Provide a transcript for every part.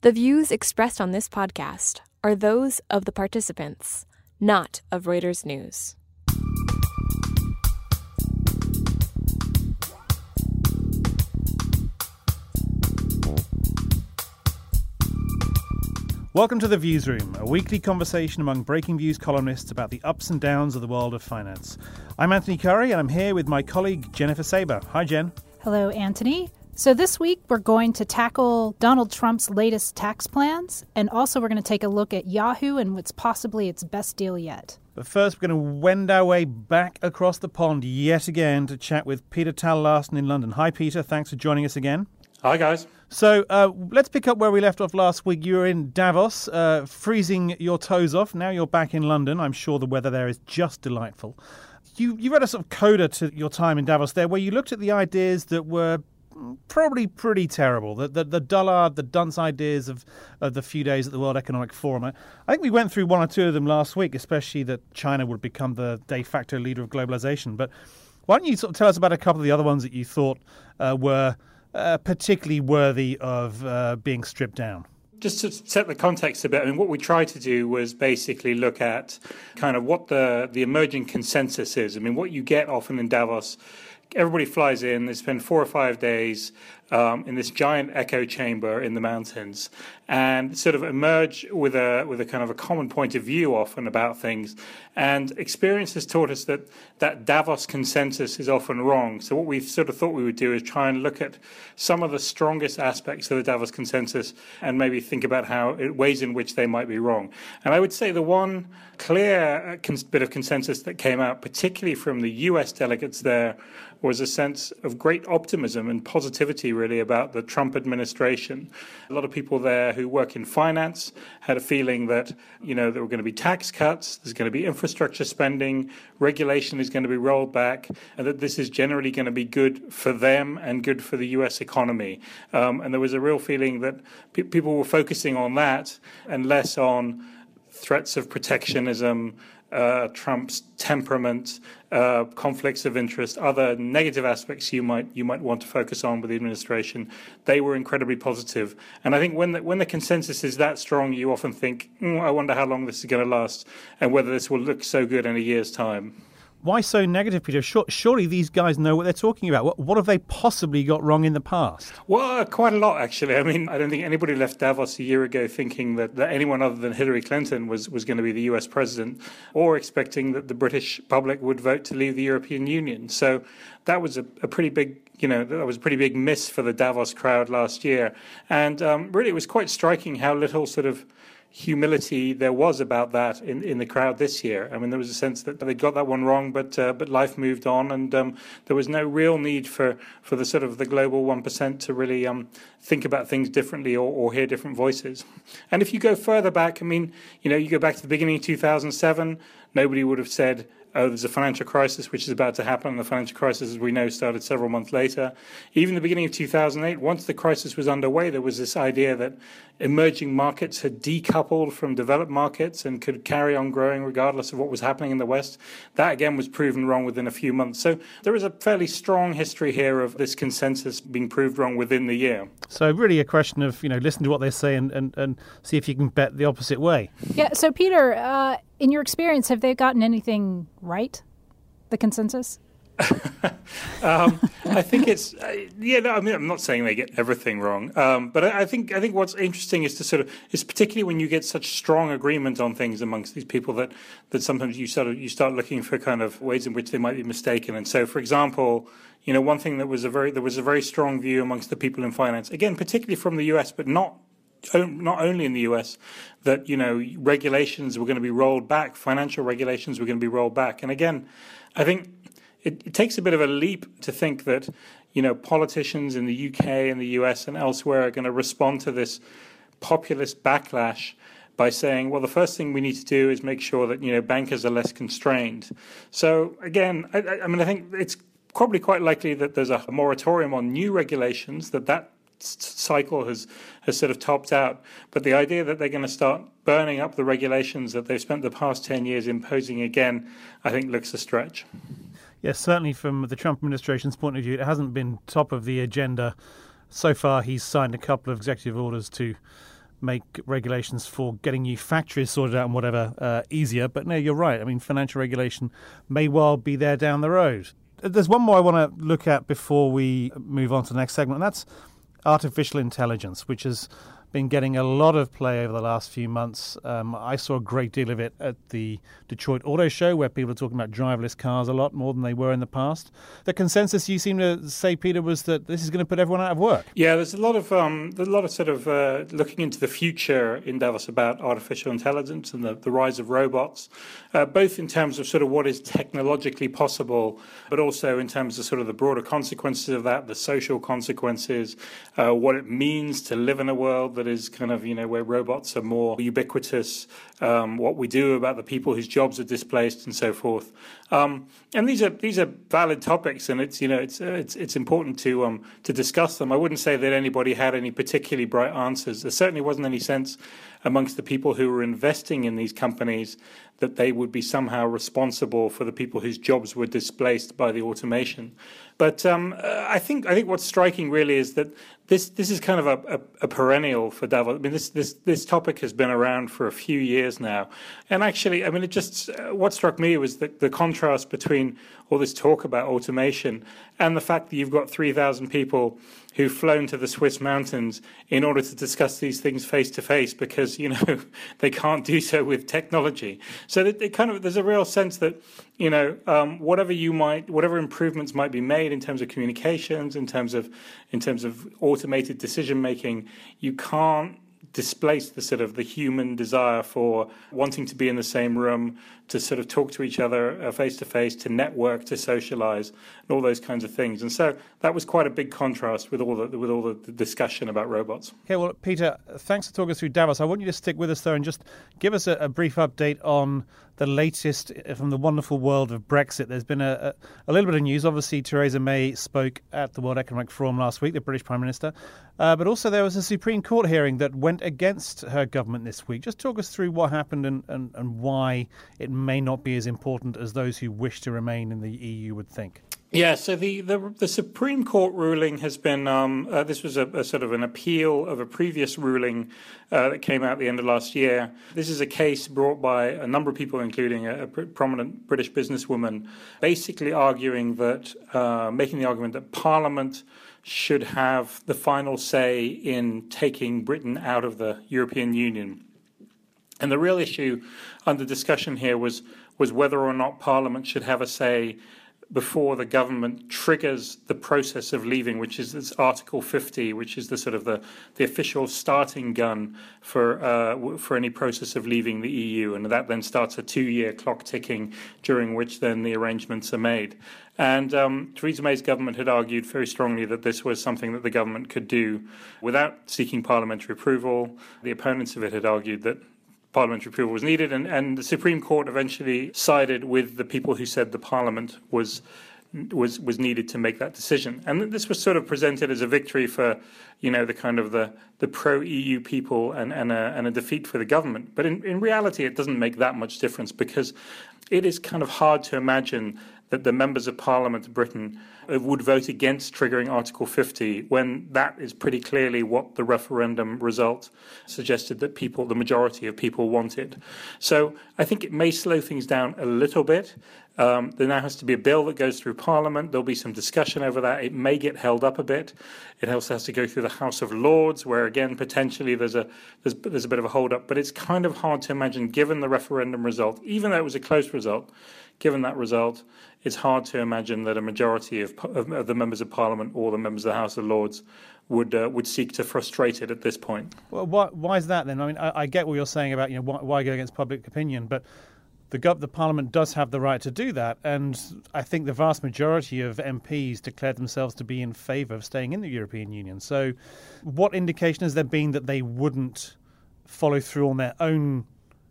The views expressed on this podcast are those of the participants, not of Reuters News. Welcome to the Viewsroom, a weekly conversation among Breakingviews columnists about the ups and downs of the world of finance. I'm Anthony Currie, and I'm here with my colleague Jennifer Saba. Hi, Jen. Hello, Anthony. So, this week we're going to tackle Donald Trump's latest tax plans, and also we're going to take a look at Yahoo and what's possibly its best deal yet. But first, we're going to wend our way back across the pond yet again to chat with Peter Thal Larsen in London. Hi, Peter. Thanks for joining us again. Hi, guys. So uh, let's pick up where we left off last week. You were in Davos, uh, freezing your toes off. Now you're back in London. I'm sure the weather there is just delightful. You, you read a sort of coda to your time in Davos there, where you looked at the ideas that were probably pretty terrible. The, the, the dullard, the dunce ideas of, of the few days at the World Economic Forum. I, I think we went through one or two of them last week, especially that China would become the de facto leader of globalization. But why don't you sort of tell us about a couple of the other ones that you thought uh, were uh, particularly worthy of uh, being stripped down? Just to set the context a bit, I mean, what we tried to do was basically look at kind of what the, the emerging consensus is. I mean, what you get often in Davos everybody flies in. They spend four or five days um, in this giant echo chamber in the mountains, and sort of emerge with a with a kind of a common point of view often about things. And experience has taught us that that Davos consensus is often wrong. So what we sort of thought we would do is try and look at some of the strongest aspects of the Davos consensus and maybe think about how ways in which they might be wrong. And I would say the one clear uh, bit of consensus that came out, particularly from the U.S. delegates there, was a sense of great optimism and positivity, really, about the Trump administration. A lot of people there who work in finance had a feeling that, you know, there were going to be tax cuts, there's going to be infrastructure spending, regulation is going to be rolled back, and that this is generally going to be good for them and good for the U.S. economy. Um, and there was a real feeling that pe- people were focusing on that and less on threats of protectionism, uh, Trump's temperament, uh, conflicts of interest, other negative aspects you might you might want to focus on with the administration, they were incredibly positive. And I think when the, when the consensus is that strong, you often think, mm, I wonder how long this is going to last, and whether this will look so good in a year's time. Why so negative, Peter? Surely these guys know what they're talking about. What, have they possibly got wrong in the past? Well, uh, quite a lot, actually. I mean, I don't think anybody left Davos a year ago thinking that, that anyone other than Hillary Clinton was, was going to be the US president or expecting that the British public would vote to leave the European Union. So that was a, a pretty big you know, that was a pretty big miss for the Davos crowd last year. And um, really, it was quite striking how little sort of humility there was about that in, in the crowd this year. I mean, there was a sense that they got that one wrong, but uh, but life moved on, and um, there was no real need for, for the sort of the global one percent to really um, think about things differently or, or hear different voices. And if you go further back, I mean, you know, you go back to the beginning of 2007, nobody would have said oh, there's a financial crisis which is about to happen. The financial crisis, as we know, started several months later. Even the beginning of 2008, once the crisis was underway, there was this idea that emerging markets had decoupled from developed markets and could carry on growing regardless of what was happening in the West. That again was proven wrong within a few months. So there is a fairly strong history here of this consensus being proved wrong within the year. So really a question of, you know, listen to what they say and, and, and see if you can bet the opposite way. Yeah, so Peter, uh, in your experience, have they gotten anything right? The consensus? um, I think it's uh, yeah. No, I mean, I'm not saying they get everything wrong, um, but I, I, think I think what's interesting is to sort of is particularly when you get such strong agreement on things amongst these people that that sometimes you sort of you start looking for kind of ways in which they might be mistaken. And so, for example, you know, one thing that was a very there was a very strong view amongst the people in finance, again, particularly from the U.S., but not not only in the US, that you know regulations were going to be rolled back, financial regulations were going to be rolled back, and again, I think it, it, takes a bit of a leap to think that you know politicians in the UK and the US and elsewhere are going to respond to this populist backlash by saying, well, the first thing we need to do is make sure that you know bankers are less constrained. So again, I, I mean, I think it's probably quite likely that there's a moratorium on new regulations that that cycle has has sort of topped out. But the idea that they're going to start burning up the regulations that they've spent the past ten years imposing again, I think looks a stretch. Yes, certainly from the Trump administration's point of view, it hasn't been top of the agenda so far. He's signed a couple of executive orders to make regulations for getting new factories sorted out and whatever uh, easier. But no, you're right. I mean, financial regulation may well be there down the road. There's one more I want to look at before we move on to the next segment, and that's artificial intelligence, which is been getting a lot of play over the last few months. Um, I saw a great deal of it at the Detroit Auto Show, where people are talking about driverless cars a lot more than they were in the past. The consensus you seem to say, Peter, was that this is going to put everyone out of work. Yeah, there's a lot of um, a lot of sort of uh, looking into the future in Davos about artificial intelligence and the, the rise of robots, uh, both in terms of sort of what is technologically possible, but also in terms of sort of the broader consequences of that, the social consequences, uh, what it means to live in a world that is kind of you know where robots are more ubiquitous, um, what we do about the people whose jobs are displaced, and so forth. Um, and these are these are valid topics, and it's you know it's it's it's important to um, to discuss them. I wouldn't say that anybody had any particularly bright answers. There certainly wasn't any sense amongst the people who were investing in these companies that they would be somehow responsible for the people whose jobs were displaced by the automation. But um, I think I think what's striking really is that this this is kind of a, a, a, perennial for Davos. I mean, this this this topic has been around for a few years now, and actually, I mean, it just uh, what struck me was the, the contrast between all this talk about automation and the fact that you've got three thousand people who've flown to the Swiss mountains in order to discuss these things face to face because you know they can't do so with technology. So it kind of there's a real sense that you know um, whatever you might whatever improvements might be made in terms of communications, in terms of in terms of automated decision making, you can't displace the sort of the human desire for wanting to be in the same room, to sort of talk to each other face to face, to network, to socialize, and all those kinds of things. And so that was quite a big contrast with all the with all the discussion about robots. Okay, well, Peter, thanks for talking us through Davos. I want you to stick with us though and just give us a, a brief update on the latest uh, from the wonderful world of Brexit. There's been a, a, a, little bit of news. Obviously, Theresa May spoke at the World Economic Forum last week, the British Prime Minister. Uh, but also, there was a Supreme Court hearing that went against her government this week. Just talk us through what happened and, and, and why it may not be as important as those who wish to remain in the EU would think. Yeah, so the, the, the Supreme Court ruling has been um, uh, this was a, a, sort of an appeal of a previous ruling uh, that came out at the end of last year. This is a case brought by a number of people, including a, a prominent British businesswoman, basically arguing that, uh, making the argument that Parliament should have the final say in taking Britain out of the European Union. And the real issue under discussion here was was whether or not Parliament should have a say before the government triggers the process of leaving, which is this Article 50, which is the sort of the, the official starting gun for uh, for any process of leaving the EU, and that then starts a two-year clock ticking, during which then the arrangements are made. And um, Theresa May's government had argued very strongly that this was something that the government could do without seeking parliamentary approval. The opponents of it had argued that parliamentary approval was needed, and, and the Supreme Court eventually sided with the people who said the Parliament was was was needed to make that decision. And this was sort of presented as a victory for, you know, the kind of the, the pro EU people and, and a and a defeat for the government. But in, in reality it doesn't make that much difference because it is kind of hard to imagine that the members of Parliament of Britain uh, would vote against triggering Article 50 when that is pretty clearly what the referendum result suggested that people, the majority of people, wanted. So I think it may slow things down a little bit. Um, there now has to be a bill that goes through Parliament. There'll be some discussion over that. It may get held up a bit. It also has to go through the House of Lords, where again potentially there's a there's, there's a bit of a hold up. But it's kind of hard to imagine, given the referendum result, even though it was a close result, given that result, it's hard to imagine that a majority of, of, of, the members of Parliament or the members of the House of Lords would uh, would seek to frustrate it at this point. Well, why, why is that then? I mean, I, I, get what you're saying about you know why, why go against public opinion, but the gov- the Parliament does have the right to do that, and I think the vast majority of MPs declared themselves to be in favour of staying in the European Union. So, what indication has there been that they wouldn't follow through on their own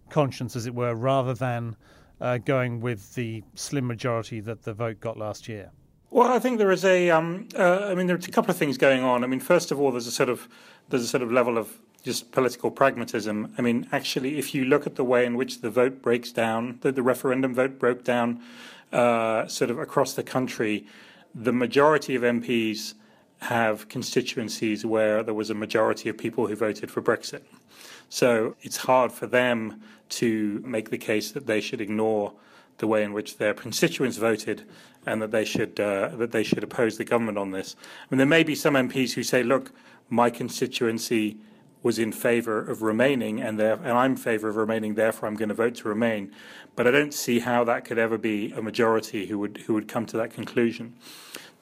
conscience, as it were, rather than uh, going with the slim majority that the vote got last year? Well, I think there is a. Um, uh, I mean, there's a couple of things going on. I mean, first of all, there's a sort of there's a sort of level of just political pragmatism. I mean, actually, if you look at the way in which the vote breaks down, the, the referendum vote broke down, uh, sort of across the country, the majority of MPs have constituencies where there was a majority of people who voted for Brexit. So it's hard for them to make the case that they should ignore the way in which their constituents voted and that they should uh, that they should oppose the government on this. I mean, there may be some MPs who say, "Look, my constituency was in favour of remaining, and, there, and I'm in favour of remaining. Therefore, I'm going to vote to remain." But I don't see how that could ever be a majority who would who would come to that conclusion.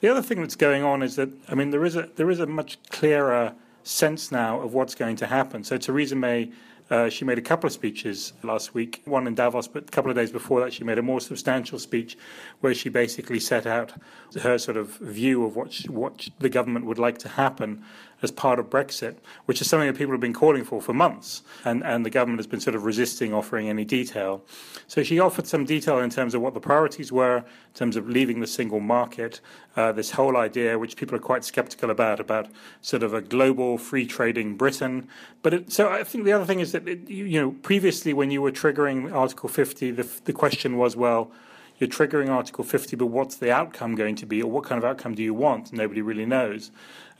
The other thing that's going on is that I mean there is a there is a much clearer sense now of what's going to happen. So Theresa May uh, she made a couple of speeches last week, one in Davos, but a couple of days before that, she made a more substantial speech where she basically set out her sort of view of what, she, what the government would like to happen as part of Brexit, which is something that people have been calling for for months, and, and the government has been sort of resisting offering any detail. So she offered some detail in terms of what the priorities were, in terms of leaving the single market, uh, this whole idea, which people are quite sceptical about, about sort of a global free trading Britain. But it, so I think the other thing is that it, you, you know previously when you were triggering Article 50, the, the question was well you're triggering Article 50, but what's the outcome going to be, or what kind of outcome do you want? Nobody really knows.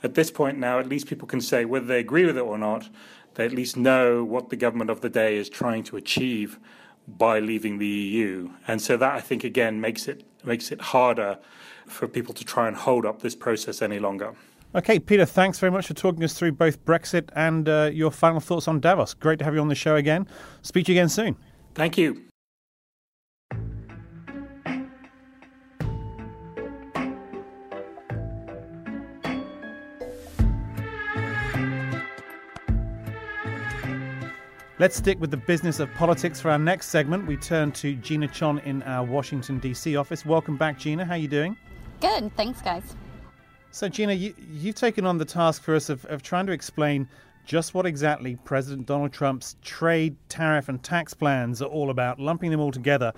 At this point now, at least people can say whether they agree with it or not, they at least know what the government of the day is trying to achieve by leaving the EU. And so that, I think, again, makes it, makes it harder for people to try and hold up this process any longer. Okay, Peter, thanks very much for talking us through both Brexit and uh, your final thoughts on Davos. Great to have you on the show again. Speak to you again soon. Thank you. Let's stick with the business of politics for our next segment. We turn to Gina Chon in our Washington, D.C. office. Welcome back, Gina. How are you doing? Good. Thanks, guys. So, Gina, you, have taken on the task for us of, of trying to explain just what exactly President Donald Trump's trade, tariff, and tax plans are all about, lumping them all together.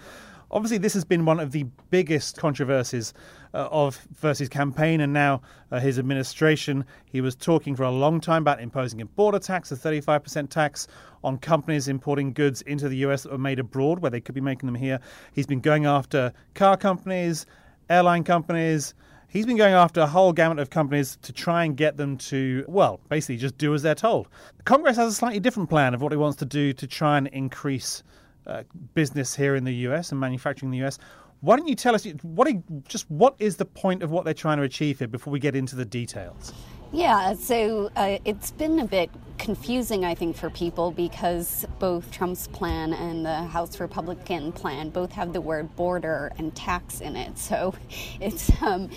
Obviously, this has been one of the biggest controversies uh, of versus campaign and now uh, his administration. He was talking for a long time about imposing a border tax, a 35% tax on companies importing goods into the US that were made abroad, where they could be making them here. He's been going after car companies, airline companies. He's been going after a whole gamut of companies to try and get them to, well, basically just do as they're told. Congress has a slightly different plan of what he wants to do to try and increase uh, business here in the US and manufacturing in the US. Why don't you tell us what just what is the point of what they're trying to achieve here before we get into the details? Yeah, so uh, it's been a bit confusing, I think, for people because both Trump's plan and the House Republican plan both have the word border and tax in it. So it's um,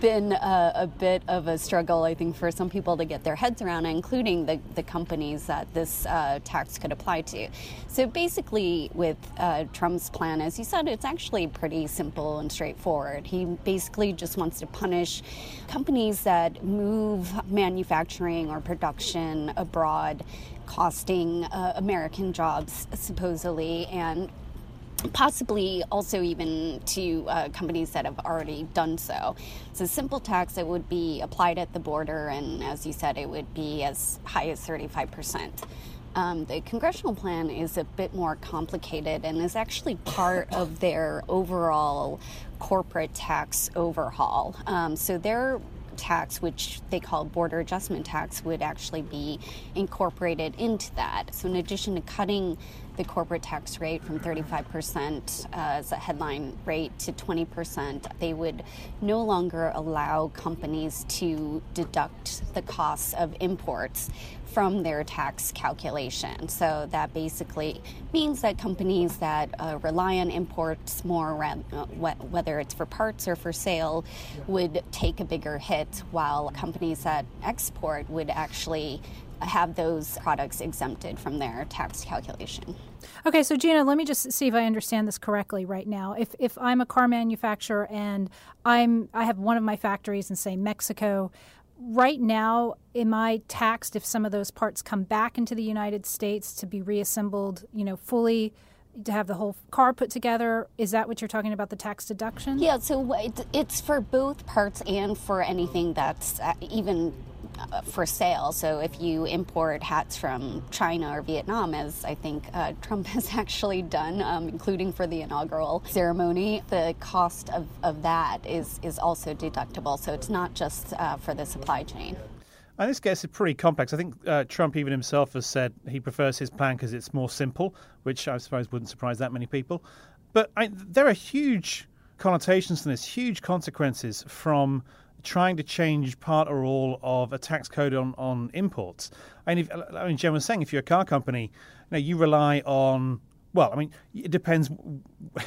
been a, a, bit of a struggle, I think, for some people to get their heads around, including the, the companies that this uh, tax could apply to. So basically, with uh, Trump's plan, as you said, it's actually pretty simple and straightforward. He basically just wants to punish companies that move manufacturing or production abroad, costing uh, American jobs supposedly, and possibly also even to uh, companies that have already done so. It's a simple tax that would be applied at the border, and as you said, it would be as high as 35 percent. Um, the congressional plan is a bit more complicated and is actually part of their overall corporate tax overhaul. Um, so they're tax, which they call border adjustment tax, would actually be incorporated into that. So, in addition to cutting the corporate tax rate from 35% uh, as a headline rate to 20%, they would no longer allow companies to deduct the costs of imports from their tax calculation. So that basically means that companies that uh, rely on imports more, uh, whether it's for parts or for sale, would take a bigger hit, while companies that export would actually have those products exempted from their tax calculation. Okay, so Gina, let me just see if I understand this correctly right now. If if I'm a car manufacturer and I'm I have one of my factories in say Mexico, right now, am I taxed if some of those parts come back into the United States to be reassembled, you know, fully? to have the whole car put together. Is that what you're talking about, the tax deduction? Yeah, so it's for both parts and for anything that's uh, even for sale. So if you import hats from China or Vietnam, as I think uh, Trump has actually done, um, including for the inaugural ceremony, the cost of, of that is, is also deductible. So it's not just uh, for the supply chain. And this gets pretty complex. I think uh, Trump even himself has said he prefers his plan because it's more simple, which I suppose wouldn't surprise that many people. But I, there are huge connotations to this, huge consequences from trying to change part or all of a tax code on, on imports. I mean, if, I mean, Jen was saying, if you're a car company, you know, you rely on well, I mean, it depends.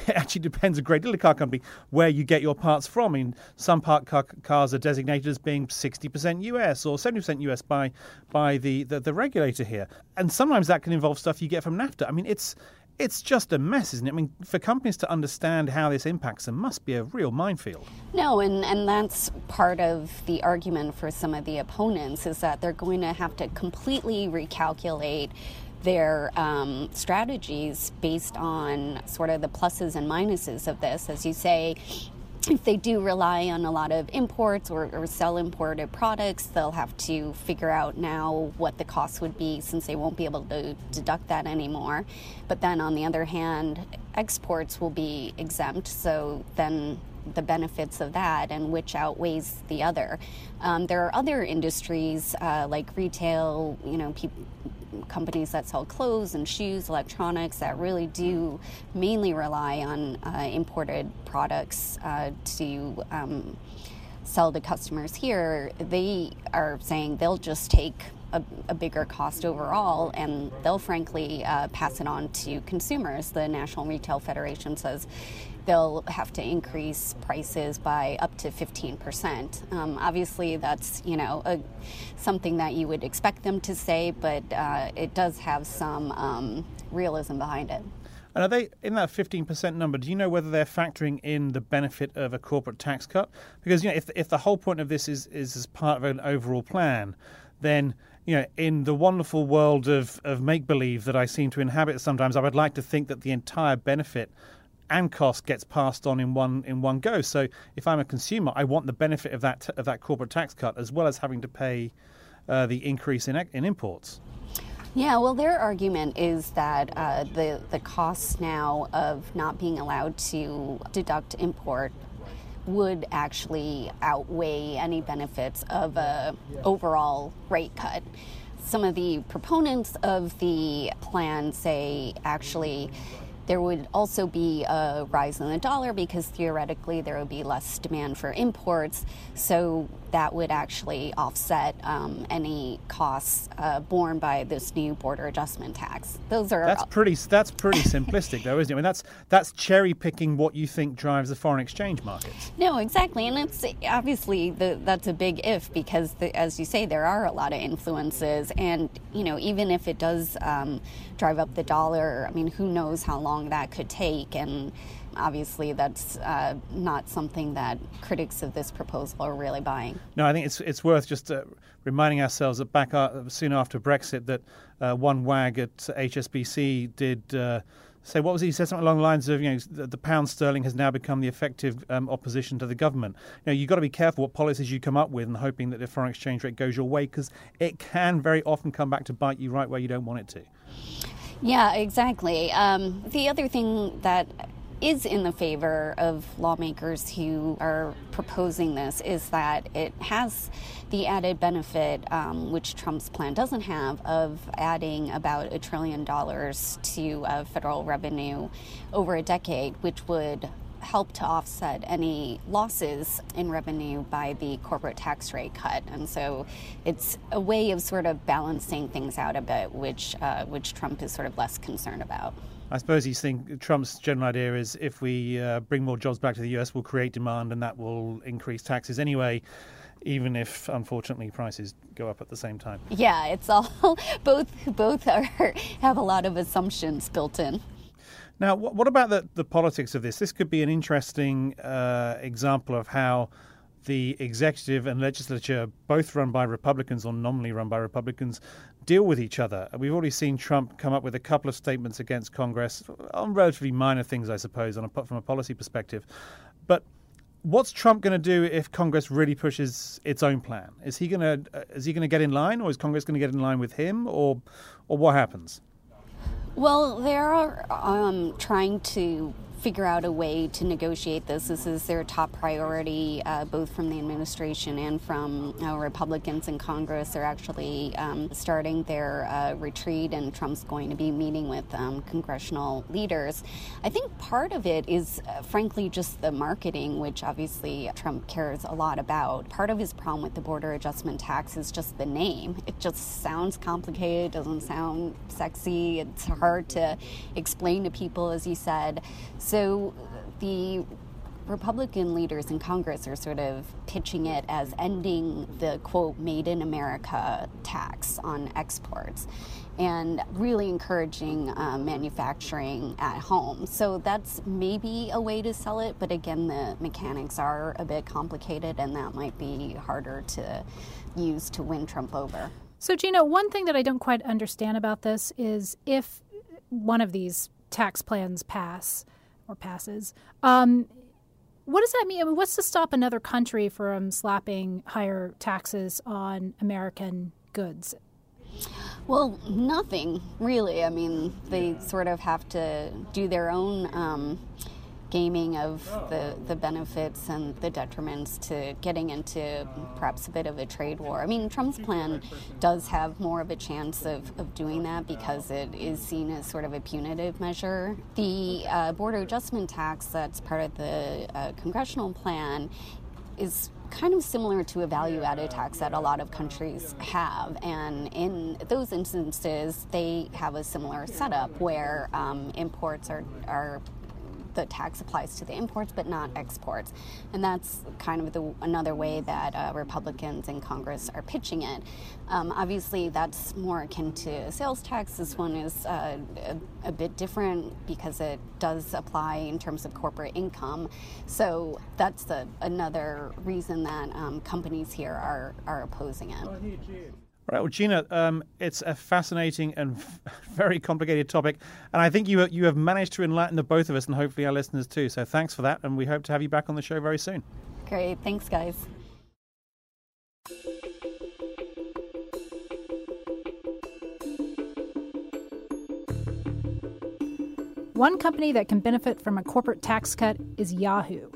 It actually depends a great deal of car company where you get your parts from. I mean, some part car, cars are designated as being 60% US or 70% US by by the, the, the regulator here, and sometimes that can involve stuff you get from NAFTA. I mean, it's it's just a mess, isn't it? I mean, for companies to understand how this impacts them must be a real minefield. No, and, and that's part of the argument for some of the opponents is that they're going to have to completely recalculate their um, strategies based on sort of the pluses and minuses of this. As you say, if they do rely on a lot of imports or, or, sell imported products, they'll have to figure out now what the cost would be since they won't be able to deduct that anymore. But then on the other hand, exports will be exempt, so then the benefits of that and which outweighs the other. Um, there are other industries uh, like retail, you know, people companies that sell clothes and shoes, electronics that really do mainly rely on uh, imported products uh, to um, sell to customers here, they are saying they'll just take a, a, bigger cost overall, and they'll frankly uh, pass it on to consumers. The National Retail Federation says they'll have to increase prices by up to 15%. Um, obviously, that's you know a, something that you would expect them to say, but uh, it does have some um, realism behind it. And are they in that 15% number? Do you know whether they're factoring in the benefit of a corporate tax cut? Because you know, if if the whole point of this is is as part of an overall plan, then you know, in the wonderful world of, of make believe that I seem to inhabit sometimes, I would like to think that the entire benefit and cost gets passed on in one in one go. So if I'm a consumer, I want the benefit of that of that corporate tax cut as well as having to pay uh, the increase in in imports. Yeah, well, their argument is that uh, the the costs now of not being allowed to deduct import would actually outweigh any benefits of a overall rate cut. Some of the proponents of the plan say actually there would also be a rise in the dollar because theoretically there would be less demand for imports. So that would actually offset um, any costs uh, borne by this new border adjustment tax. Those are that's pretty that's pretty simplistic though, isn't it? I mean, that's that's cherry picking what you think drives the foreign exchange markets. No, exactly, and it's obviously the, that's a big if because, the, as you say, there are a lot of influences, and you know even if it does um, drive up the dollar, I mean, who knows how long that could take and obviously that's uh, not something that critics of this proposal are really buying. No, I think it's it's worth just uh, reminding ourselves that back uh, soon after Brexit, that uh, one wag at HSBC did. Uh, say what was he? he said something along the lines of you know the, the pound sterling has now become the effective um, opposition to the government. You know you've got to be careful what policies you come up with and hoping that the foreign exchange rate goes your way because it can very often come back to bite you right where you don't want it to. Yeah, exactly. Um, the other thing that is in the favor of lawmakers who are proposing this is that it has the added benefit, um, which Trump's plan doesn't have, of adding about a trillion dollars to uh, federal revenue over a decade, which would help to offset any losses in revenue by the corporate tax rate cut. And so it's a way of sort of balancing things out a bit, which, uh, which Trump is sort of less concerned about. I suppose he's think Trump's general idea is if we uh, bring more jobs back to the US, we'll create demand, and that will increase taxes anyway. Even if, unfortunately, prices go up at the same time. Yeah, it's all both. Both are have a lot of assumptions built in. Now, what about the, the politics of this? This could be an interesting uh, example of how the executive and legislature, both run by Republicans or nominally run by Republicans, deal with each other. We've already seen Trump come up with a couple of statements against Congress on relatively minor things, I suppose, on a, from a policy perspective. But What's Trump going to do if Congress really pushes its own plan? Is he going to uh, is he going to get in line, or is Congress going to get in line with him, or or what happens? Well, they're um, trying to figure out a way to negotiate this. This is their top priority, uh, both from the administration and from uh, Republicans in Congress. They're actually um, starting their uh, retreat, and Trump's going to be meeting with um, congressional leaders. I think part of it is, uh, frankly, just the marketing, which obviously Trump cares a lot about. Part of his problem with the border adjustment tax is just the name. It just sounds complicated, doesn't sound sexy, it's hard to explain to people, as you said. The Republican leaders in Congress are sort of pitching it as ending the quote made in America tax on exports and really encouraging uh, manufacturing at home. So that's maybe a way to sell it, but again, the mechanics are a bit complicated and that might be harder to use to win Trump over. So, Gina, one thing that I don't quite understand about this is if one of these tax plans pass, or passes. Um, what does that mean? I mean? What's to stop another country from slapping higher taxes on American goods? Well, nothing really. I mean, they sort of have to do their own. Um, gaming of the, the benefits and the detriments to getting into perhaps a bit of a trade war. I mean, Trump's plan does have more of a chance of, of doing that because it is seen as sort of a punitive measure. The uh, border adjustment tax that's part of the uh, congressional plan is kind of similar to a value added tax that a lot of countries have. And in those instances, they have a similar setup where um, imports are, are the tax applies to the imports but not exports. And that's kind of the, another way that uh, Republicans in Congress are pitching it. Um, obviously, that's more akin to sales tax. This one is uh, a, a, bit different because it does apply in terms of corporate income. So that's the, another reason that um, companies here are, are opposing it. Right, well, Gina, um, it's a fascinating and very complicated topic, and I think you you have managed to enlighten the both of us, and hopefully our listeners too. So thanks for that, and we hope to have you back on the show very soon. Great, thanks, guys. One company that can benefit from a corporate tax cut is Yahoo.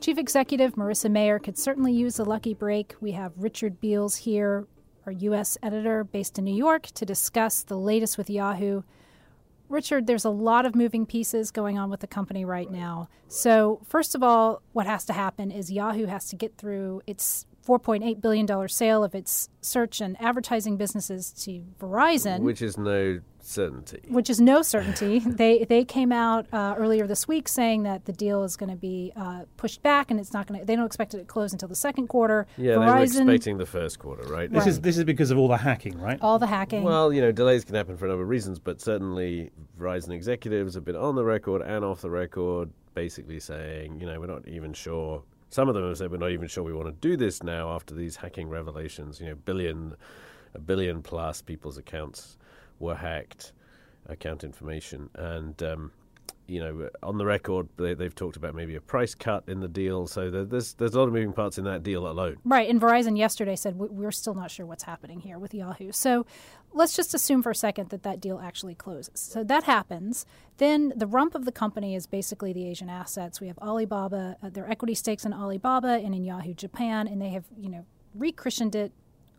Chief Executive Marissa Mayer could certainly use a lucky break. We have Richard Beales here, our U.S. editor based in New York, to discuss the latest with Yahoo. Richard, there's a lot of moving pieces going on with the company right now. So, first of all, what has to happen is Yahoo has to get through its $4.8 billion sale of its search and advertising businesses to Verizon. Which is no certainty. Which is no certainty. they they came out uh, earlier this week saying that the deal is going to be uh, pushed back and it's not going to. They don't expect it to close until the second quarter. Yeah, Verizon, they were expecting the first quarter, right? This right. is this is because of all the hacking, right? All the hacking. Well, you know, delays can happen for a number of reasons, but certainly Verizon executives have been on the record and off the record, basically saying, you know, we're not even sure some of them have said we're not even sure we want to do this now after these hacking revelations. You know, billion, a billion plus people's accounts were hacked, account information, and um, you know, on the record, they, have talked about maybe a price cut in the deal. So there's there's a lot of moving parts in that deal alone. Right. And Verizon yesterday said we're still not sure what's happening here with Yahoo. So let's just assume for a second that that deal actually closes. So that happens. Then the rump of the company is basically the Asian assets. We have Alibaba, uh, their equity stakes in Alibaba and in Yahoo Japan, and they have you know rechristened it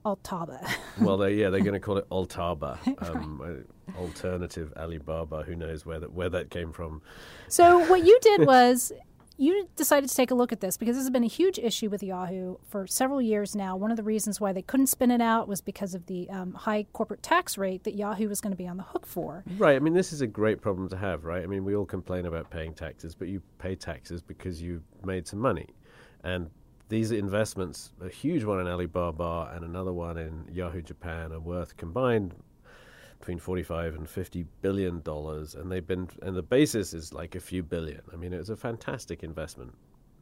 Altaba. well, they, yeah, they're going to call it Altaba, um. Uh, alternative Alibaba. Who knows where that where that came from? So what you did was you decided to take a look at this because this has been a huge issue with Yahoo for several years now. One of the reasons why they couldn't spin it out was because of the um, high corporate tax rate that Yahoo was going to be on the hook for. Right. I mean, this is a great problem to have, right? I mean, we all complain about paying taxes, but you pay taxes because you made some money. And these investments, a huge one in Alibaba and another one in Yahoo Japan, are worth combined between 45 and 50 billion dollars and they've been and the basis is like a few billion. I mean it was a fantastic investment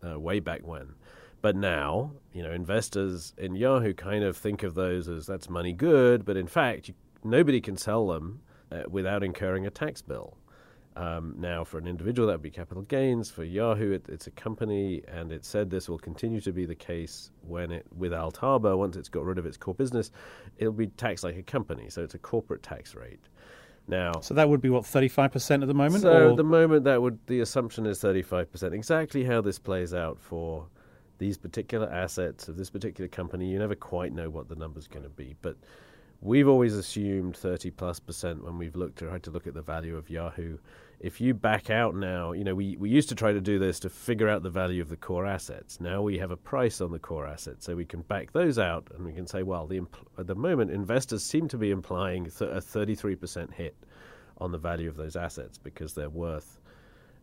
uh, way back when. But now you know investors in yahoo kind of think of those as that's money good but in fact you, nobody can sell them uh, without incurring a tax bill Um, now, for an individual, that would be capital gains. For Yahoo, it, it's a company, and it said this will continue to be the case when it with Altaba. Once it's got rid of its core business, it'll be taxed like a company, so it's a corporate tax rate. Now, So that would be what thirty five percent at the moment. so or- at the moment, that would the assumption is thirty five percent. Exactly how this plays out for these particular assets of this particular company, you never quite know what the number's going to be. But we've always assumed thirty plus percent when we've looked or tried to look at the value of Yahoo. If you back out now, you know we we used to try to do this to figure out the value of the core assets. Now we have a price on the core assets, so we can back those out, and we can say, well, the impl- at the moment investors seem to be implying th- a thirty three percent hit on the value of those assets because they're worth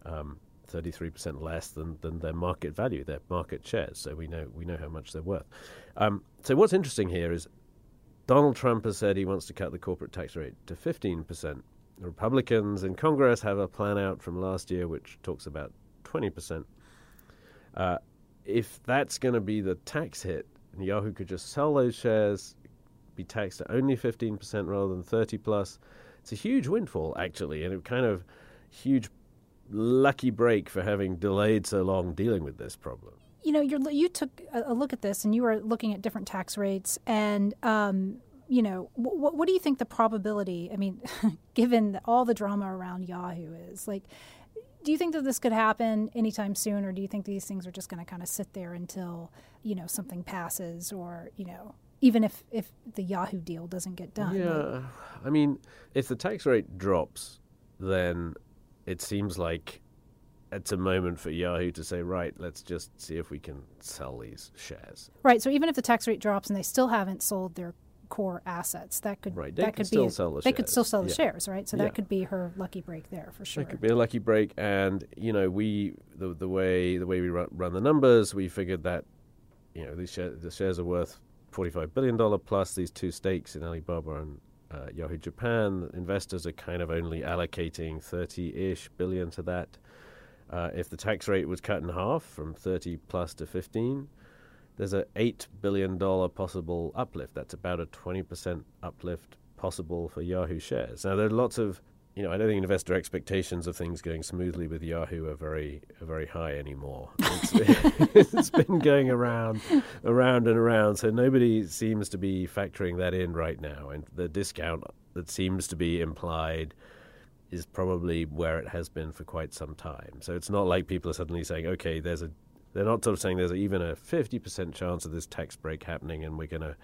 um, 33% less than, than their market value, their market shares. So we know we know how much they're worth. Um, so what's interesting here is Donald Trump has said he wants to cut the corporate tax rate to 15%. Republicans in Congress have a plan out from last year which talks about 20%. Uh, if that's going to be the tax hit, and Yahoo could just sell those shares, be taxed at only 15% rather than 30 plus. It's a huge windfall, actually, and a kind of huge lucky break for having delayed so long dealing with this problem. you know, you took a, a look at this and you were looking at different tax rates, and um, you know, what, what do you think the probability? I mean, given all the drama around Yahoo is, like, do you think that this could happen anytime soon, or do you think these things are just going to kind of sit there until you know something passes, or you know, even if if the Yahoo deal doesn't get done? Yeah, I mean, if the tax rate drops, then it seems like it's a moment for Yahoo to say, right, let's just see if we can sell these shares. Right. So even if the tax rate drops and they still haven't sold their core assets, that could Right, they that could still be sell the they could still sell the Yeah. shares, right? So Yeah. that could be her lucky break there for sure. It could be a lucky break, and you know, we the the way the way we run, run the numbers, we figured that you know these share, the shares are worth forty five billion dollar plus these two stakes in Alibaba and uh, Yahoo Japan. Investors are kind of only allocating thirty ish billion to that. Uh, if the tax rate was cut in half from thirty plus to fifteen, there's a eight billion dollar possible uplift. That's about a twenty percent uplift possible for Yahoo shares. Now there are lots of you know, I don't think investor expectations of things going smoothly with Yahoo are very are very high anymore. It's, it's been going around, around and around, so nobody seems to be factoring that in right now. And the discount that seems to be implied is probably where it has been for quite some time. So it's not like people are suddenly saying, okay, there's a. They're not sort of saying there's even a 50% chance of this tax break happening, and we're going to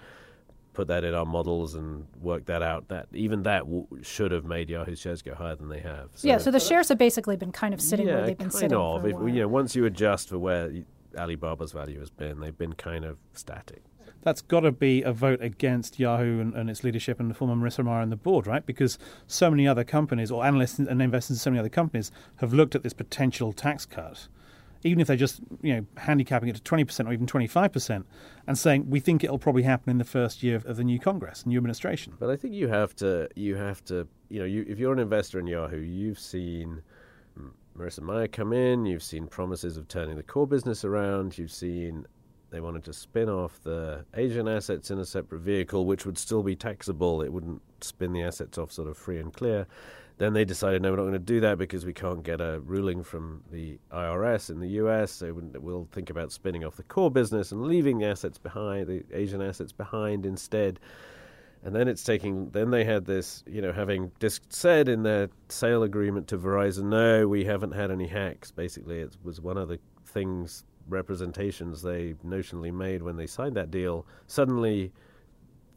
put that in our models and work that out. That even that w- should have made Yahoo shares go higher than they have. yeah. So the shares have basically been kind of sitting yeah, where they've been kind sitting of. for a If, while. you know, once you adjust for where Alibaba's value has been, they've been kind of static. That's got to be a vote against Yahoo and, and its leadership and the former Marissa Mayer and the board, right? Because so many other companies or analysts and investors in so many other companies have looked at this potential tax cut, even if they're just you know handicapping it to twenty percent or even twenty five percent, and saying we think it'll probably happen in the first year of, the new Congress, new administration. But I think you have to, you have to, you know, you, if you're an investor in Yahoo, you've seen Marissa Mayer come in, you've seen promises of turning the core business around, you've seen they wanted to spin off the Asian assets in a separate vehicle, which would still be taxable. It wouldn't spin the assets off sort of free and clear. Then they decided, no, we're not going to do that because we can't get a ruling from the IRS in the US. So we'll think about spinning off the core business and leaving the assets behind, the Asian assets behind instead. And then it's taking. Then they had this, you know, having just said in their sale agreement to Verizon, no, we haven't had any hacks. Basically, it was one of the things representations they notionally made when they signed that deal. Suddenly,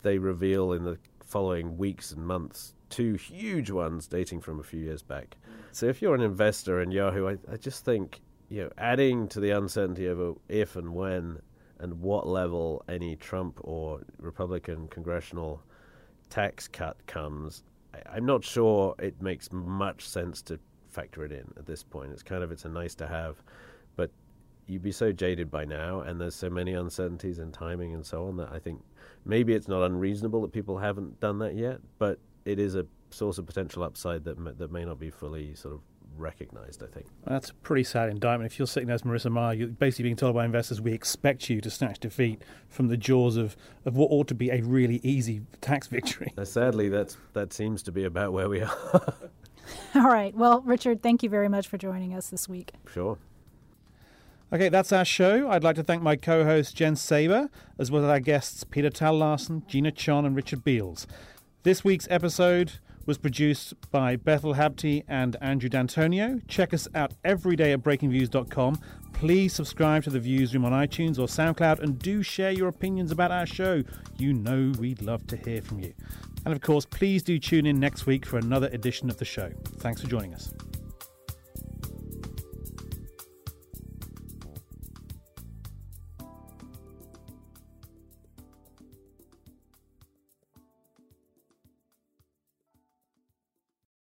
they reveal in the following weeks and months two huge ones dating from a few years back. So if you're an investor in Yahoo, I, I just think you know adding to the uncertainty over if and when and what level any Trump or Republican congressional tax cut comes, I, I'm not sure it makes much sense to factor it in at this point. It's kind of it's a nice to have, but you'd be so jaded by now, and there's so many uncertainties and timing and so on that I think maybe it's not unreasonable that people haven't done that yet, but it is a source of potential upside that may, that may not be fully sort of recognized. I think. That's a pretty sad indictment. If you're sitting there as Marissa Mayer, you're basically being told by investors, we expect you to snatch defeat from the jaws of, of what ought to be a really easy tax victory. Now, sadly, that's that seems to be about where we are. All right. Well, Richard, thank you very much for joining us this week. Sure. Okay, that's our show. I'd like to thank my co host Jen Saba, as well as our guests Peter Thal Larsen, Gina Chon, and Richard Beales. This week's episode was produced by Bethel Habte and Andrew D'Antonio. Check us out every day at breakingviews.com. Please subscribe to the Viewsroom on iTunes or SoundCloud and do share your opinions about our show. You know we'd love to hear from you. And of course, please do tune in next week for another edition of the show. Thanks for joining us.